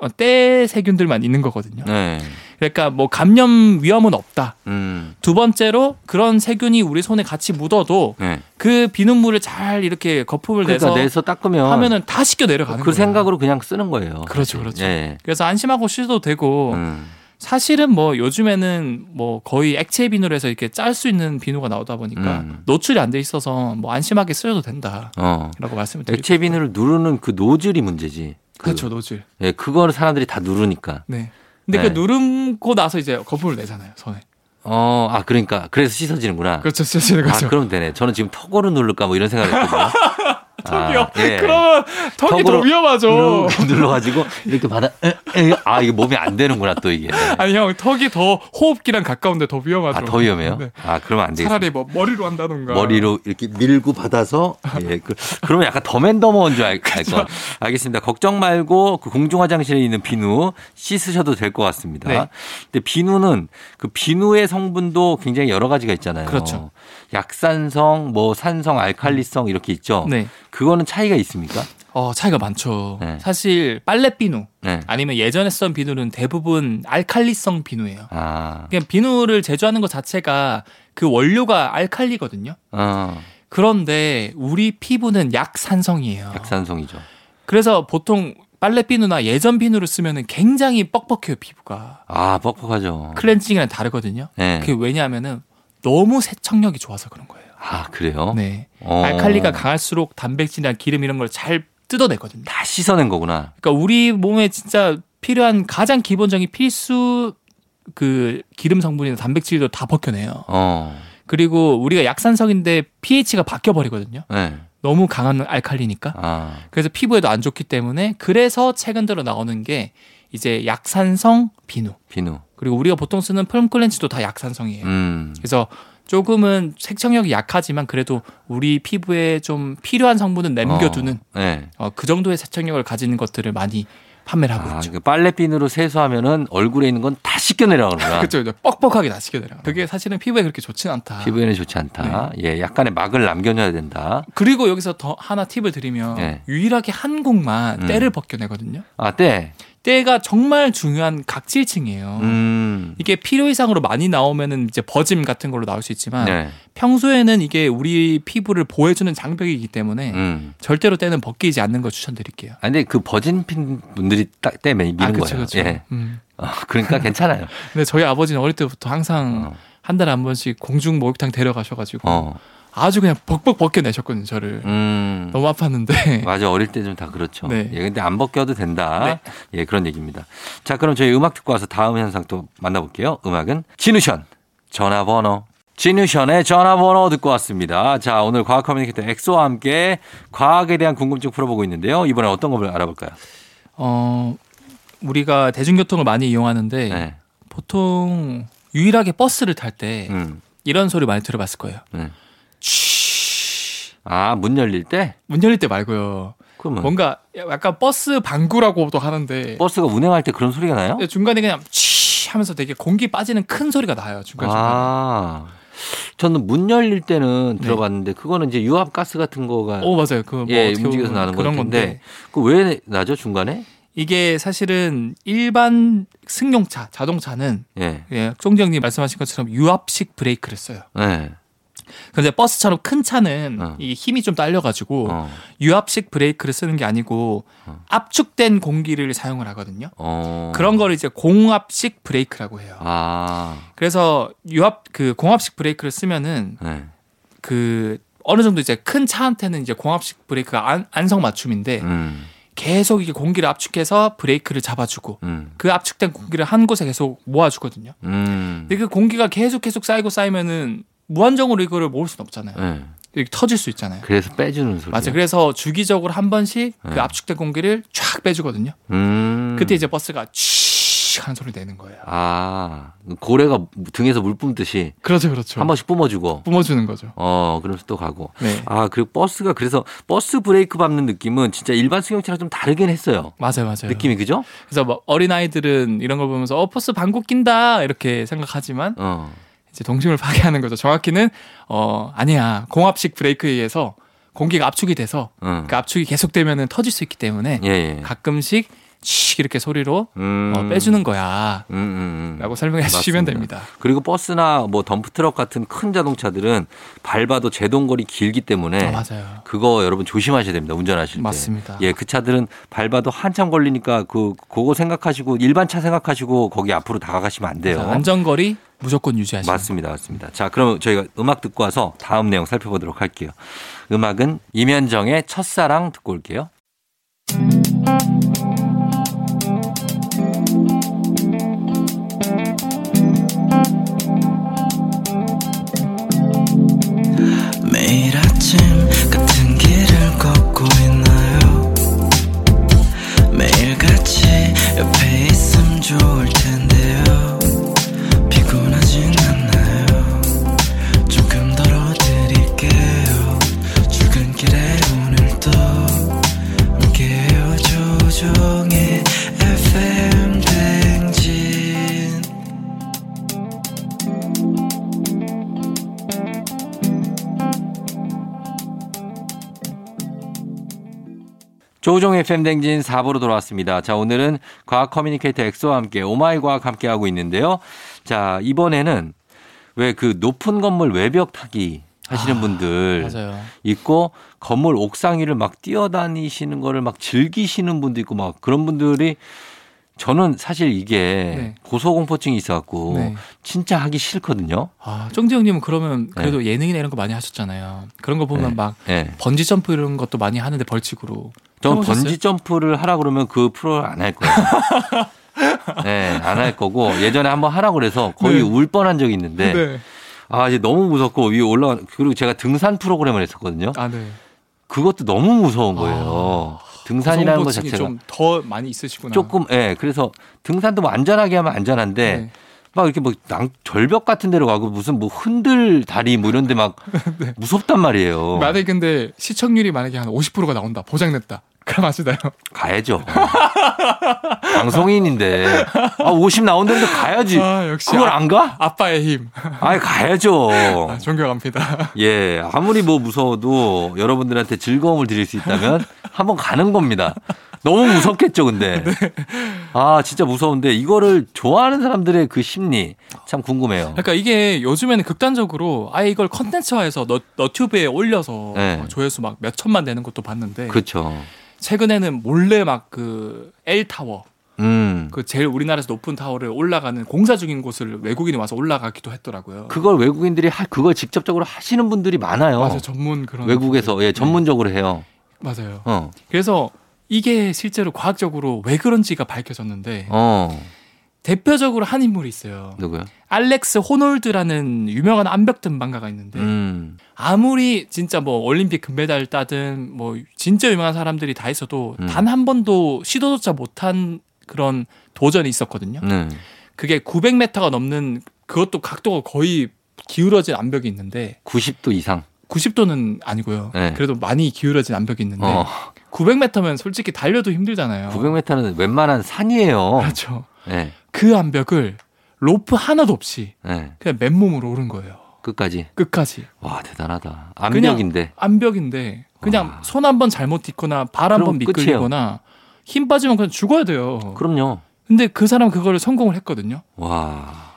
어, 때 세균들만 있는 거거든요. 네. 그러니까 뭐 감염 위험은 없다. 음. 두 번째로 그런 세균이 우리 손에 같이 묻어도 네. 그 비눗물을 잘 이렇게 거품을 그러니까 내서 내서 닦으면 하면은 다 씻겨 내려가는 그 거예요. 생각으로 그냥 쓰는 거예요. 그렇죠. 그렇죠. 예. 그래서 안심하고 씻어도 되고 음. 사실은 뭐 요즘에는 뭐 거의 액체 비누에서 이렇게 짤 수 있는 비누가 나오다 보니까 음. 노출이 안 돼 있어서 뭐 안심하게 쓰셔도 된다라고 어. 말씀을 드립니다. 액체 비누를 누르는 그 노즐이 문제지. 그, 그렇죠 노즐. 예, 그거를 사람들이 다 누르니까. 네. 근데 네. 그 누르고 나서 이제 거품을 내잖아요 손에. 어, 아 그러니까 그래서 씻어지는구나. 그렇죠 쓰시는 아, 거죠. 그럼 되네. 저는 지금 턱으로 누를까 뭐 이런 생각했거든요. 턱이요. 아, 예. 그러면 턱이 더 위험하죠. 눌러가지고 이렇게 받아. 에, 에, 아 이게 몸이 안 되는구나 또 이게. 아니 형 턱이 더 호흡기랑 가까운데 더 위험하죠. 아 더 위험해요? 네. 아 그러면 안 되겠어. 차라리 뭐 머리로 한다던가. 머리로 이렇게 밀고 받아서 예, 그, 그러면 약간 더맨더머인 줄 알, 알 거. 알겠습니다. 걱정 말고 그 공중 화장실에 있는 비누 씻으셔도 될 것 같습니다. 네. 근데 비누는 그 비누의 성분도 굉장히 여러 가지가 있잖아요. 그렇죠. 약산성, 뭐 산성, 알칼리성 이렇게 있죠. 네. 그거는 차이가 있습니까? 어 차이가 많죠. 네. 사실 빨래 비누 네. 아니면 예전에 쓰던 비누는 대부분 알칼리성 비누예요. 아, 그냥 비누를 제조하는 것 자체가 그 원료가 알칼리거든요. 어, 그런데 우리 피부는 약산성이에요. 약산성이죠. 그래서 보통 빨래 비누나 예전 비누를 쓰면은 굉장히 뻑뻑해요 피부가. 아, 뻑뻑하죠. 클렌징이랑 다르거든요. 네. 그게 왜냐하면은 너무 세척력이 좋아서 그런 거예요. 아, 그래요? 네. 어. 알칼리가 강할수록 단백질이나 기름 이런 걸 잘 뜯어내거든요. 다 씻어낸 거구나. 그러니까 우리 몸에 진짜 필요한 가장 기본적인 필수 그 기름 성분이나 단백질도 다 벗겨내요. 어, 그리고 우리가 약산성인데 pH가 바뀌어 버리거든요. 네. 너무 강한 알칼리니까. 아, 그래서 피부에도 안 좋기 때문에 그래서 최근 들어 나오는 게 이제 약산성 비누. 비누. 그리고 우리가 보통 쓰는 폼 클렌치도 다 약산성이에요. 음. 그래서 조금은 색청력이 약하지만 그래도 우리 피부에 좀 필요한 성분은 남겨두는 어, 네. 어, 그 정도의 색청력을 가지는 것들을 많이 판매를 하고 아, 있죠. 그 빨래비누로 세수하면은 얼굴에 있는 건 다 씻겨내려가는구나. 그렇죠. 이제 뻑뻑하게 다 시켜내려. 그게 사실은 피부에 그렇게 좋진 않다. 피부에는 좋지 않다. 예, 약간의 막을 남겨놔야 된다. 그리고 여기서 더 하나 팁을 드리면 네. 유일하게 한 곡만 음. 때를 벗겨내거든요. 아, 때. 때가 정말 중요한 각질층이에요. 음. 이게 필요 이상으로 많이 나오면은 이제 버짐 같은 걸로 나올 수 있지만 네. 평소에는 이게 우리 피부를 보호해주는 장벽이기 때문에 음. 절대로 때는 벗기지 않는 걸 추천드릴게요. 아, 근데 그 버진 핀 분들이 딱 때문에 미는 그쵸, 거예요. 그쵸. 예. 음. 어, 그러니까 괜찮아요. 근데 저희 아버지는 어릴 때부터 항상 어. 한 달에 한 번씩 공중 목욕탕 데려가셔가지고 어. 아주 그냥 벅벅 벗겨내셨거든요, 저를. 음. 너무 아팠는데. 맞아 어릴 때 좀 다 그렇죠. 네. 예, 근데 안 벗겨도 된다. 예, 그런 얘기입니다. 자, 그럼 저희 음악 듣고 와서 다음 현상 또 만나볼게요. 음악은 지누션 전화번호. 지누션의 전화번호 듣고 왔습니다. 자, 오늘 과학 커뮤니케이터 엑소와 함께 과학에 대한 궁금증 풀어보고 있는데요. 이번에 어떤 걸 알아볼까요? 어, 우리가 대중교통을 많이 이용하는데 네. 보통 유일하게 버스를 탈때 음. 이런 소리 많이 들어봤을 거예요. 네. 쉬. 아, 문 열릴 때? 문 열릴 때 말고요. 그러면 뭔가 약간 버스 방구라고도 하는데 버스가 운행할 때 그런 소리가 나요? 중간에 그냥 쉬 하면서 되게 공기 빠지는 큰 소리가 나요. 중간 중간. 아. 저는 문 열릴 때는 네. 들어봤는데 그거는 이제 유압 가스 같은 거가 오 맞아요. 그뭐 예, 움직여서 나는 그런 건데 건데 그왜 나죠 중간에? 이게 사실은 일반 승용차, 자동차는 예. 예, 형님 말씀하신 것처럼 유압식 브레이크를 써요. 예. 근데 버스처럼 큰 차는 어. 이 힘이 좀 딸려가지고 어. 유압식 브레이크를 쓰는 게 아니고 어. 압축된 공기를 사용을 하거든요. 어. 그런 거를 이제 공압식 브레이크라고 해요. 아. 그래서 유압 그 공압식 브레이크를 쓰면은 예. 그 어느 정도 이제 큰 차한테는 이제 공압식 브레이크가 안, 안성 맞춤인데 음. 계속 이게 공기를 압축해서 브레이크를 잡아주고 음. 그 압축된 공기를 한 곳에 계속 모아주거든요. 음. 근데 그 공기가 계속 계속 쌓이고 쌓이면은 무한정으로 이거를 모을 수는 없잖아요. 예. 이렇게 터질 수 있잖아요. 그래서 빼주는 소리. 맞아요. 그래서 주기적으로 한 번씩 네. 그 압축된 공기를 쫙 빼주거든요. 음. 그때 이제 버스가 취 하는 소리 내는 거예요. 아 고래가 등에서 물 뿜듯이 그렇죠, 그렇죠. 한 번씩 뿜어주고. 뿜어주는 거죠. 어, 그러면서 또 가고. 네, 아, 그리고 버스가 그래서 버스 브레이크 밟는 느낌은 진짜 일반 승용차랑 좀 다르긴 했어요. 맞아요, 맞아요. 느낌이 그죠? 그래서 뭐 어린 아이들은 이런 걸 보면서 어 버스 방구 낀다 이렇게 생각하지만 어. 이제 동심을 파괴하는 거죠. 정확히는 어 아니야 공압식 브레이크에 의해서 공기가 압축이 돼서 어. 그 압축이 계속되면은 터질 수 있기 때문에 예, 예. 가끔씩 씩 이렇게 소리로 음. 어, 빼주는 거야. 음, 음, 음. 라고 설명해 주시면 맞습니다. 됩니다. 그리고 버스나 뭐 덤프트럭 같은 큰 자동차들은 밟아도 제동거리 길기 때문에 아, 맞아요. 그거 여러분 조심하셔야 됩니다. 운전하실 때. 맞습니다. 예, 그 차들은 밟아도 한참 걸리니까 그 그거 생각하시고 일반 차 생각하시고 거기 앞으로 다가가시면 안 돼요. 안전거리 무조건 유지하시면 맞습니다. 맞습니다. 자, 그럼 저희가 음악 듣고 와서 다음 내용 살펴보도록 할게요. 음악은 임현정의 첫사랑 듣고 올게요. 조우종의 FM대행진 4부로 돌아왔습니다. 자, 오늘은 과학 커뮤니케이터 엑소와 함께 오마이 과학 함께 하고 있는데요. 자, 이번에는 왜 그 높은 건물 외벽 타기 하시는 아, 분들 맞아요. 있고 건물 옥상 위를 막 뛰어다니시는 거를 막 즐기시는 분도 있고 막 그런 분들이 저는 사실 이게 네. 고소공포증이 있어갖고 네. 진짜 하기 싫거든요. 아, 형님은 그러면 그래도 예능이나 이런 거 많이 하셨잖아요. 그런 거 보면 네. 막 예. 번지 점프 이런 것도 많이 하는데 벌칙으로. 전 해보셨어요? 번지 점프를 하라 그러면 그 프로를 안 할 거예요. 네, 안 할 거고 예전에 한번 하라고 그래서 거의 네. 울 뻔한 적이 있는데 네. 아 이제 너무 무섭고 위에 올라가 그리고 제가 등산 프로그램을 했었거든요. 아, 네. 그것도 너무 무서운 거예요. 등산이라는 것 고소공포증이 자체가 좀 더 많이 있으시구나. 조금 예 그래서 등산도 뭐 안전하게 하면 안전한데 네. 막 이렇게 뭐 낭, 절벽 같은 데로 가고 무슨 뭐 흔들 다리 뭐 이런 데막 무섭단 말이에요. 만약에 근데 시청률이 만약에 한 50%가 나온다. 보장냈다. 그럼 아시나요? 가야죠. 방송인인데 아, 50 나온다는데 가야지. 아, 역시 그걸 아, 안 가? 아빠의 힘. 아이 가야죠. 아, 존경합니다. 예, 아무리 뭐 무서워도 여러분들한테 즐거움을 드릴 수 있다면 한번 가는 겁니다. 너무 무섭겠죠, 근데. 아, 진짜 무서운데 이거를 좋아하는 사람들의 그 심리 참 궁금해요. 그러니까 이게 요즘에는 극단적으로 아예 이걸 컨텐츠화해서 너, 너튜브에 올려서 네. 조회수 막 몇 천만 되는 것도 봤는데 그렇죠. 최근에는 몰래 막 그 L타워 음. 그 제일 우리나라에서 높은 타워를 올라가는 공사 중인 곳을 외국인이 와서 올라가기도 했더라고요. 그걸 외국인들이 하, 그걸 직접적으로 하시는 분들이 많아요. 맞아요. 전문 그런 외국에서 예, 분들. 전문적으로 해요. 네, 맞아요. 어. 그래서 이게 실제로 과학적으로 왜 그런지가 밝혀졌는데 어. 대표적으로 한 인물이 있어요. 누구요? 알렉스 호놀드라는 유명한 암벽 등반가가 있는데 음. 아무리 진짜 뭐 올림픽 금메달 따든 뭐 진짜 유명한 사람들이 다 있어도 음. 단한 번도 시도조차 못한 그런 도전이 있었거든요. 네. 그게 900m가 넘는 그것도 각도가 거의 기울어진 암벽이 있는데 90도 이상. 90도는 아니고요. 네. 그래도 많이 기울어진 암벽이 있는데 어. 900m면 솔직히 달려도 힘들잖아요. 900m는 웬만한 산이에요. 그렇죠. 네. 그 암벽을 로프 하나도 없이 네. 그냥 맨몸으로 오른 거예요. 끝까지. 끝까지. 와, 대단하다. 암벽인데. 암벽인데 그냥 와. 손 한 번 잘못 딛거나 발 한 번. 미끌리거나 힘 빠지면 그냥 죽어야 돼요. 그럼요. 근데 그 사람 그거를 성공을 했거든요. 와.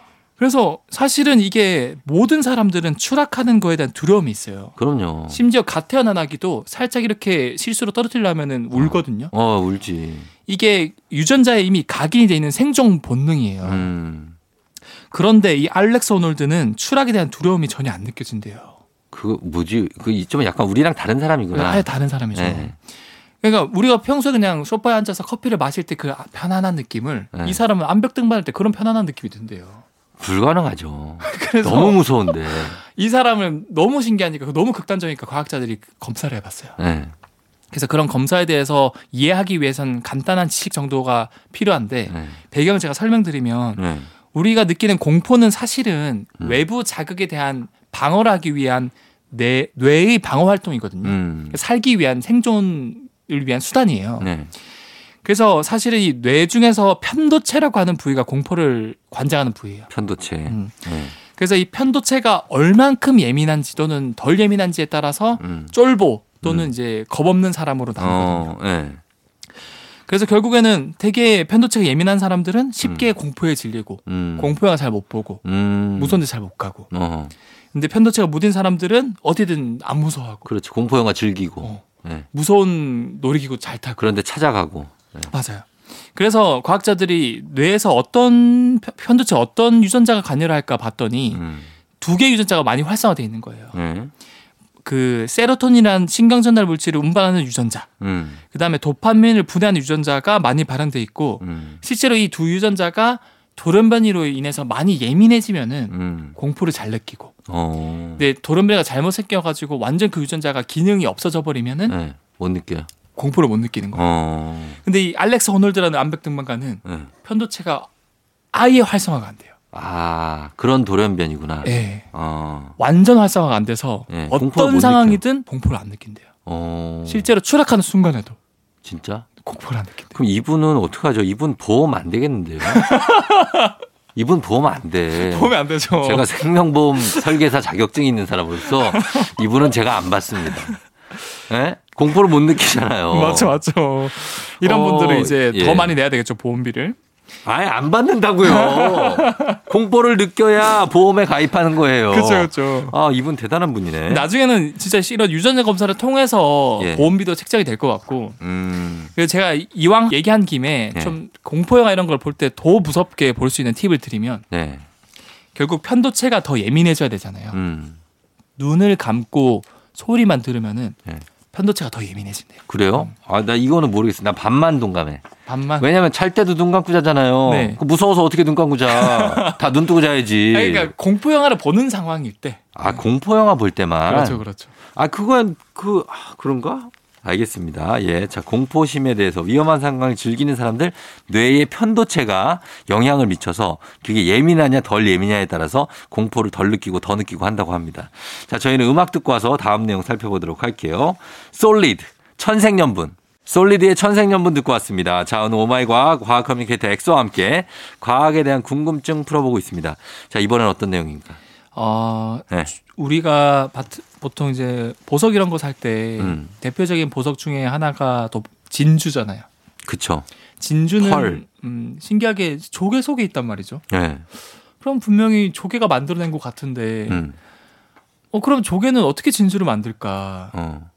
그래서 사실은 이게 모든 사람들은 추락하는 거에 대한 두려움이 있어요. 그럼요. 심지어 갓 태어난 아기도 살짝 이렇게 실수로 떨어뜨리려면은 울거든요. 어, 울지. 이게 유전자에 이미 각인이 돼 있는 생존 본능이에요. 음. 그런데 이 알렉스 호놀드는 추락에 대한 두려움이 전혀 안 느껴진대요. 그 뭐지? 그좀 약간 우리랑 다른 사람이구나. 아예 다른 사람이죠. 네. 그러니까 우리가 평소에 그냥 소파에 앉아서 커피를 마실 때 그 편안한 느낌을 네. 이 사람은 암벽 등반할 때 그런 편안한 느낌이 든대요. 불가능하죠. 너무 무서운데. 이 사람은 너무 신기하니까 너무 극단적이니까 과학자들이 검사를 해봤어요. 네. 그래서 그런 검사에 대해서 이해하기 위해선 간단한 지식 정도가 필요한데 네. 배경을 제가 설명드리면 네. 우리가 느끼는 공포는 사실은 음. 외부 자극에 대한 방어를 하기 위한 내 뇌의 방어 활동이거든요. 음. 살기 위한 생존을 위한 수단이에요. 네. 그래서 사실은 이 뇌 중에서 편도체라고 하는 부위가 공포를 관장하는 부위예요. 편도체. 음. 네. 그래서 이 편도체가 얼만큼 예민한지 또는 덜 예민한지에 따라서 음. 쫄보 또는 음. 이제 겁없는 사람으로 나누거든요. 어, 네. 그래서 결국에는 되게 편도체가 예민한 사람들은 쉽게 공포에 질리고 음. 공포 영화 잘 못 보고 음. 무서운 데 잘 못 가고. 어. 근데 편도체가 무딘 사람들은 어디든 안 무서워하고 그렇죠. 공포 영화 즐기고. 어. 네. 무서운 놀이기구 잘 타고. 그런데 찾아가고. 네. 맞아요. 그래서 과학자들이 뇌에서 어떤 편- 편도체 어떤 유전자가 관여를 할까 봤더니 음. 두 개의 유전자가 많이 활성화되어 있는 거예요. 네. 그 세로토닌이라는 신경 전달 물질을 운반하는 유전자, 음. 그 다음에 도파민을 분해하는 유전자가 많이 발현돼 있고 음. 실제로 이 두 유전자가 돌연변이로 인해서 많이 예민해지면은 음. 공포를 잘 느끼고 어. 근데 돌연변이가 잘못 생겨가지고 완전 그 유전자가 기능이 없어져 버리면은 네. 못 느껴요. 공포를 못 느끼는 거예요. 어. 근데 이 알렉스 호놀드라는 암벽 등반가는 네. 편도체가 아예 활성화가 안 돼요. 아, 그런 돌연변이구나. 예. 어. 완전 활성화가 안 돼서 예, 공포를 어떤 못 상황이든 공포를 안 느낀대요. 어. 실제로 추락하는 순간에도 진짜? 공포를 안 느낀대요. 그럼 이분은 어떡하죠? 이분 보험 안 되겠는데요? 이분 보험 안 돼. 보면 안 되죠. 제가 생명보험 설계사 자격증이 있는 사람으로서 이분은 제가 안 받습니다. 예? 공포를 못 느끼잖아요. 맞죠, 맞죠. 이런 어, 분들은 이제 예. 더 많이 내야 되겠죠 보험비를. 아예 안 받는다고요. 공포를 느껴야 보험에 가입하는 거예요. 그렇죠, 그렇죠. 아, 이분 대단한 분이네. 나중에는 진짜 이런 유전자 검사를 통해서 예. 보험비도 책정이 될 것 같고. 음. 그래서 제가 이왕 얘기한 김에 예. 좀 공포 영화 이런 걸 볼 때 더 무섭게 볼 수 있는 팁을 드리면 네. 결국 편도체가 더 예민해져야 되잖아요. 음. 눈을 감고 소리만 들으면은 예. 편도체가 더 예민해진대요. 그래요? 아, 나 이거는 모르겠어. 나 반만 동감해. 반만. 왜냐면 잘 때도 눈 감고 자잖아요. 네. 그 무서워서 어떻게 눈 감고 자? 다 눈 뜨고 자야지. 아니, 그러니까 공포 영화를 보는 상황일 때. 아, 공포 영화 볼 때만. 그렇죠, 그렇죠. 아, 그건 그 아, 그런가? 알겠습니다. 예. 자, 공포심에 대해서 위험한 상황을 즐기는 사람들 뇌의 편도체가 영향을 미쳐서 그게 예민하냐 덜 예민하냐에 따라서 공포를 덜 느끼고 더 느끼고 한다고 합니다. 자, 저희는 음악 듣고 와서 다음 내용 살펴보도록 할게요. 솔리드 천생연분 솔리드의 천생연분 듣고 왔습니다. 자, 오늘 오마이 과학, 과학 커뮤니케이터 엑소와 함께 과학에 대한 궁금증 풀어보고 있습니다. 자, 이번엔 어떤 내용입니까? 어, 네. 우리가 바트- 보통 이제 보석 이런 거 살때 음. 대표적인 보석 중에 하나가 또 진주잖아요. 그쵸. 진주는 pearl. 음, 신기하게 조개 속에 있단 말이죠. 예. 그럼 분명히 조개가 만들어낸 것 같은데, 음. 어 그럼 조개는 어떻게 진주를 만들까? 어.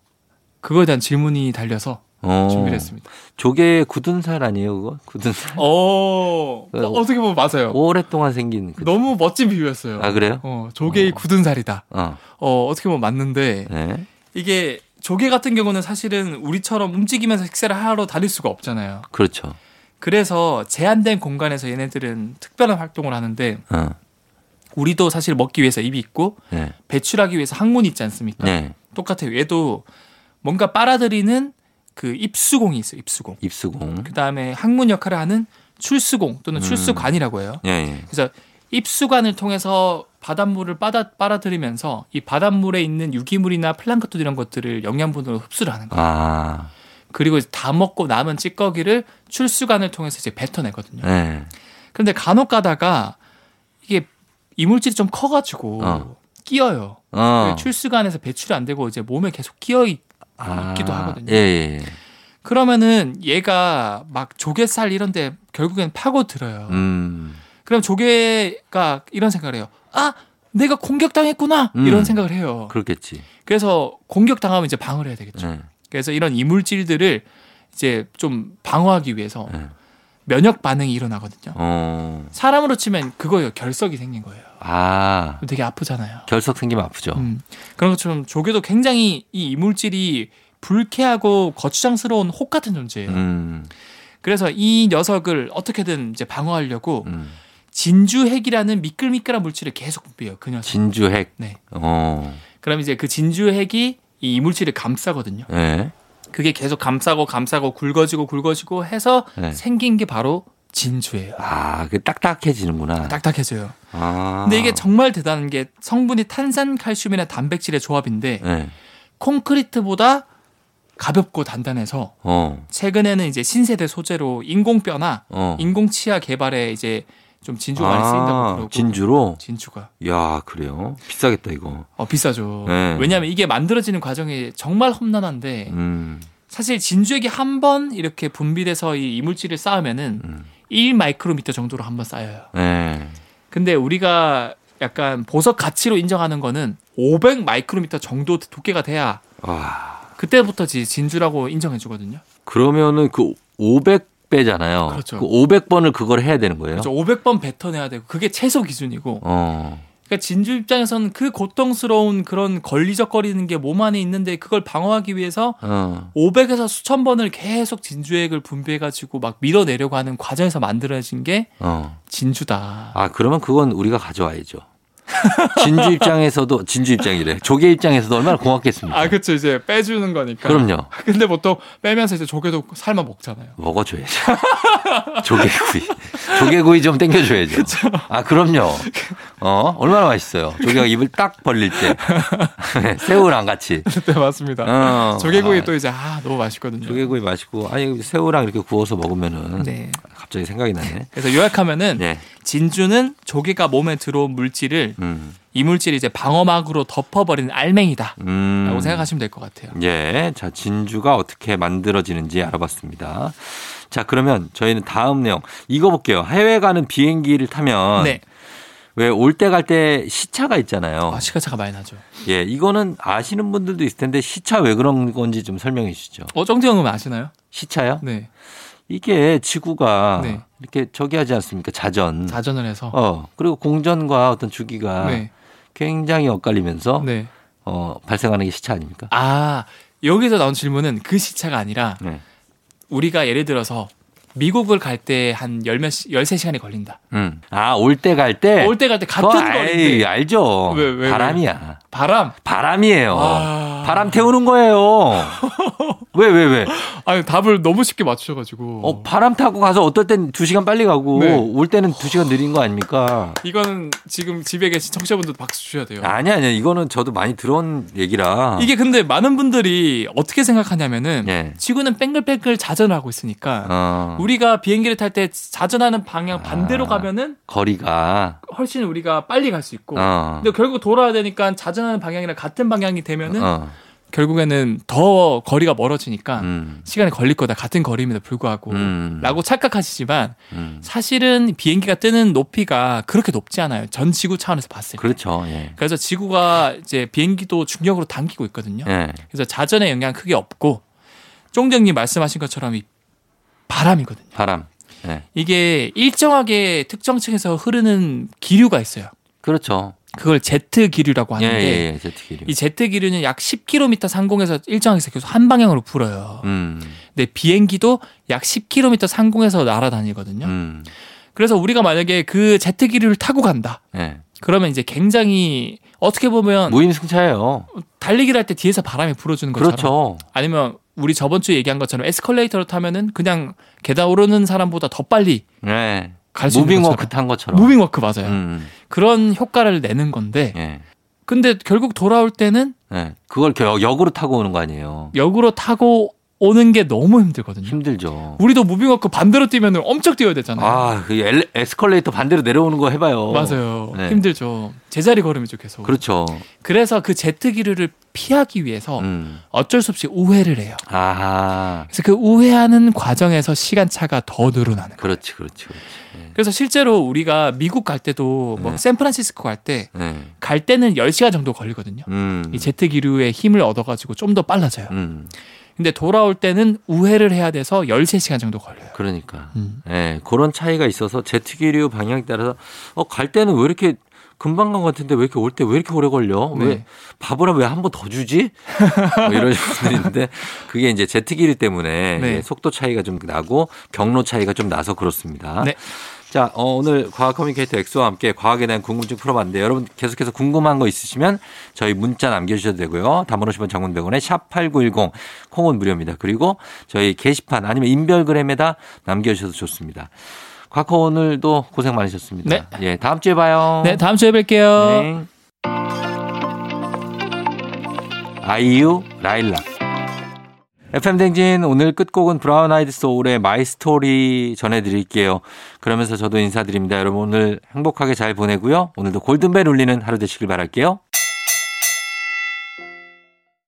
그거에 대한 질문이 달려서 어. 준비를 했습니다. 조개 굳은 살 아니에요, 그거? 굳은 살. 어, 그, 어떻게 보면 맞아요. 오랫동안 생긴. 그... 너무 멋진 비유였어요. 아, 그래요? 어, 조개의 어. 굳은 살이다. 어. 어, 어떻게 보면 맞는데, 네. 이게 조개 같은 경우는 사실은 우리처럼 움직이면서 식사를 하러 다닐 수가 없잖아요. 그렇죠. 그래서 제한된 공간에서 얘네들은 특별한 활동을 하는데 어. 우리도 사실 먹기 위해서 입이 있고 네. 배출하기 위해서 항문이 있지 않습니까? 네. 똑같아요. 얘도 뭔가 빨아들이는 그 입수공이 있어요. 입수공. 입수공. 그 다음에 항문 역할을 하는 출수공 또는 음. 출수관이라고 해요. 예, 예. 그래서 입수관을 통해서 바닷물을 빨아, 빨아들이면서 이 바닷물에 있는 유기물이나 플랑크톤 이런 것들을 영양분으로 흡수를 하는 거예요. 아. 그리고 다 먹고 남은 찌꺼기를 출수관을 통해서 이제 뱉어내거든요. 네. 그런데 간혹 가다가 이게 이물질이 좀 커가지고 어. 끼어요. 어. 출수관에서 배출이 안 되고 이제 몸에 계속 끼어 있, 아. 있기도 하거든요. 예, 예. 그러면은 얘가 막 조개살 이런데 결국엔 파고 들어요. 음. 그럼 조개가 이런 생각을 해요. 아, 내가 공격당했구나 음. 이런 생각을 해요. 그렇겠지. 그래서 공격당하면 이제 방어를 해야 되겠죠. 네. 그래서 이런 이물질들을 이제 좀 방어하기 위해서 네. 면역 반응이 일어나거든요. 어. 사람으로 치면 그거예요. 결석이 생긴 거예요. 아. 되게 아프잖아요. 결석 생기면 아프죠. 음. 그런 것처럼 조개도 굉장히 이 이물질이 불쾌하고 거추장스러운 혹 같은 존재예요. 음. 그래서 이 녀석을 어떻게든 이제 방어하려고 음. 진주핵이라는 미끌미끌한 물질을 계속 분비해요. 그 녀석. 진주핵. 네. 어. 그럼 이제 그 진주핵이 이 이물질을 감싸거든요. 네. 그게 계속 감싸고 감싸고 굵어지고 굵어지고 해서 네. 생긴 게 바로 진주예요. 아, 그 딱딱해지는구나. 딱딱해져요. 아. 근데 이게 정말 대단한 게 성분이 탄산 칼슘이나 단백질의 조합인데 네. 콘크리트보다 가볍고 단단해서 어. 최근에는 이제 신세대 소재로 인공뼈나 어. 인공 치아 개발에 이제 좀 진주가 많이 쓰인다고 그러고 진주로? 진주가 야, 그래요? 비싸겠다, 이거. 어 비싸죠. 네. 왜냐하면 이게 만들어지는 과정이 정말 험난한데 음. 사실 진주액이 한 번 이렇게 분비돼서 이 이물질을 쌓으면은 음. 1 마이크로미터 정도로 한번 쌓여요. 네. 근데 우리가 약간 보석 가치로 인정하는 거는 500 마이크로미터 정도 두께가 돼야 와. 그때부터 지- 진주라고 인정해 주거든요. 그러면은 그 500배잖아요. 그렇죠. 그 500번을 그걸 해야 되는 거예요? 그래서 500번 뱉어내야 되고 그게 최소 기준이고 어. 그러니까 진주 입장에서는 그 고통스러운 그런 걸리적거리는 게 몸 안에 있는데 그걸 방어하기 위해서 어. 500에서 수천 번을 계속 진주액을 분비해가지고 막 밀어내려고 하는 과정에서 만들어진 게 어. 진주다. 아, 그러면 그건 우리가 가져와야죠. 진주 입장에서도 진주 입장이래. 조개 입장에서도 얼마나 고맙겠습니까? 아, 그쵸. 이제 빼주는 거니까. 그럼요. 근데 보통 빼면서 이제 조개도 삶아 먹잖아요. 먹어줘야죠. 조개구이. 조개구이 좀 땡겨줘야죠. 아, 그럼요. 어, 얼마나 맛있어요. 조개가 입을 딱 벌릴 때. 새우랑 같이. 네, 맞습니다. 어. 조개구이 아, 또 이제, 아, 너무 맛있거든요. 조개구이 맛있고. 아니, 새우랑 이렇게 구워서 먹으면은. 네. 갑자기 생각이 나네. 그래서 요약하면은 네. 진주는 조개가 몸에 들어온 물질을 음. 이 물질이 이제 방어막으로 덮어버리는 알맹이다. 음. 라고 생각하시면 될 것 같아요. 예. 자, 진주가 어떻게 만들어지는지 알아봤습니다. 자, 그러면 저희는 다음 내용. 이거 볼게요. 해외 가는 비행기를 타면. 네. 왜올 때 갈 때 시차가 있잖아요. 아, 시간차가 많이 나죠. 예, 이거는 아시는 분들도 있을 텐데 시차 왜 그런 건지 좀 설명해 주시죠. 어, 정태형은 아시나요? 시차요? 네. 이게 지구가 네. 이렇게 저기 하지 않습니까? 자전. 자전을 해서. 어, 그리고 공전과 어떤 주기가 네. 굉장히 엇갈리면서 네. 어, 발생하는 게 시차 아닙니까? 아, 여기서 나온 질문은 그 시차가 아니라 네. 우리가 예를 들어서 미국을 갈 때 한 열몇 시, 13시간이 걸린다. 음. 아, 올 때 갈 때. 올 때 갈 때 같은 알, 알죠. 왜, 왜, 왜? 바람이야. 바람. 바람이에요. 아. 바람 태우는 거예요. 왜, 왜, 왜? 아니 답을 너무 쉽게 맞추셔가지고. 어, 바람 타고 가서 어떨 땐 2시간 빨리 가고 네. 올 때는 2시간 느린 거 아닙니까? 이거는 지금 집에 계신 청취자분들 박수 주셔야 돼요. 아니 아니야. 이거는 저도 많이 들어온 얘기라. 이게 근데 많은 분들이 어떻게 생각하냐면은 예. 지구는 뺑글뺑글 자전을 하고 있으니까 어, 우리가 비행기를 탈 때 자전하는 방향 반대로 아. 가면은 거리가 훨씬 우리가 빨리 갈 수 있고 어. 근데 결국 돌아야 되니까 자전하는 방향이랑 같은 방향이 되면은 어. 결국에는 더 거리가 멀어지니까 음. 시간이 걸릴 거다 같은 거리임에도 불구하고 음. 라고 착각하시지만 음. 사실은 비행기가 뜨는 높이가 그렇게 높지 않아요 전 지구 차원에서 봤을 때 그렇죠. 예. 그래서 지구가 이제 비행기도 중력으로 당기고 있거든요 예. 그래서 자전의 영향 크게 없고 쫑정님 말씀하신 것처럼 이 바람이거든요 바람. 예. 이게 일정하게 특정 층에서 흐르는 기류가 있어요 그렇죠. 그걸 제트 기류라고 예, 하는데 예, 예. 제트 기류. 이 제트 기류는 약 10km 상공에서 일정하게 계속 한 방향으로 불어요. 음. 근데 비행기도 약 10km 상공에서 날아다니거든요. 음. 그래서 우리가 만약에 그 제트 기류를 타고 간다. 예. 그러면 이제 굉장히 어떻게 보면 무임승차예요. 달리기를 할 때 뒤에서 바람이 불어주는 것처럼 그렇죠. 아니면 우리 저번 주에 얘기한 것처럼 에스컬레이터를 타면은 그냥 계단 오르는 사람보다 더 빨리 예. 갈수 있는 무빙워크. 탄 것처럼. 무빙워크 맞아요. 음. 그런 효과를 내는 건데 예. 근데 결국 돌아올 때는 예. 그걸 겨- 역으로 타고 오는 거 아니에요. 역으로 타고 오는 게 너무 힘들거든요. 힘들죠. 우리도 무빙워크 반대로 뛰면 엄청 뛰어야 되잖아요. 아, 그 엘- 에스컬레이터 반대로 내려오는 거 해봐요. 맞아요. 네. 힘들죠. 제자리 걸음이죠, 계속. 그렇죠. 그래서 그 제트기류를 피하기 위해서 음. 어쩔 수 없이 우회를 해요. 아하. 그래서 그 우회하는 과정에서 시간차가 더 늘어나는 거예요. 그렇지, 그렇지, 그렇지. 그래서 실제로 우리가 미국 갈 때도 뭐 네. 샌프란시스코 갈 때갈 네. 때는 10시간 정도 걸리거든요. 음. 이 제트 기류의 힘을 얻어가지고 좀 더 빨라져요. 음. 근데 돌아올 때는 우회를 해야 돼서 13시간 정도 걸려요. 그러니까. 음. 예, 그런 차이가 있어서 제트기류 방향에 따라서 어, 갈 때는 왜 이렇게 금방 간것 같은데 왜 이렇게 올 때 왜 이렇게 오래 걸려? 왜 네. 바보라 왜 한 번 더 주지? 뭐 이런 분들이 있는데 그게 이제 제트기류 때문에 네. 예, 속도 차이가 좀 나고 경로 차이가 좀 나서 그렇습니다. 네. 자, 어, 오늘 과학 커뮤니케이터 엑소와 함께 과학에 대한 궁금증 풀어봤는데 여러분 계속해서 궁금한 거 있으시면 저희 문자 남겨주셔도 되고요. 단문 50원 장문 100원에 샵8910 콩은 무료입니다. 그리고 저희 게시판 아니면 인별그램에다 남겨주셔도 좋습니다. 과커 오늘도 고생 많으셨습니다. 네. 예, 다음 주에 봐요. 네, 다음 주에 뵐게요. 네. 아이유 라일락. FM 댕진 오늘 끝곡은 브라운 아이드 소울의 My Story 전해드릴게요. 그러면서 저도 인사드립니다. 여러분 오늘 행복하게 잘 보내고요. 오늘도 골든벨 울리는 하루 되시길 바랄게요.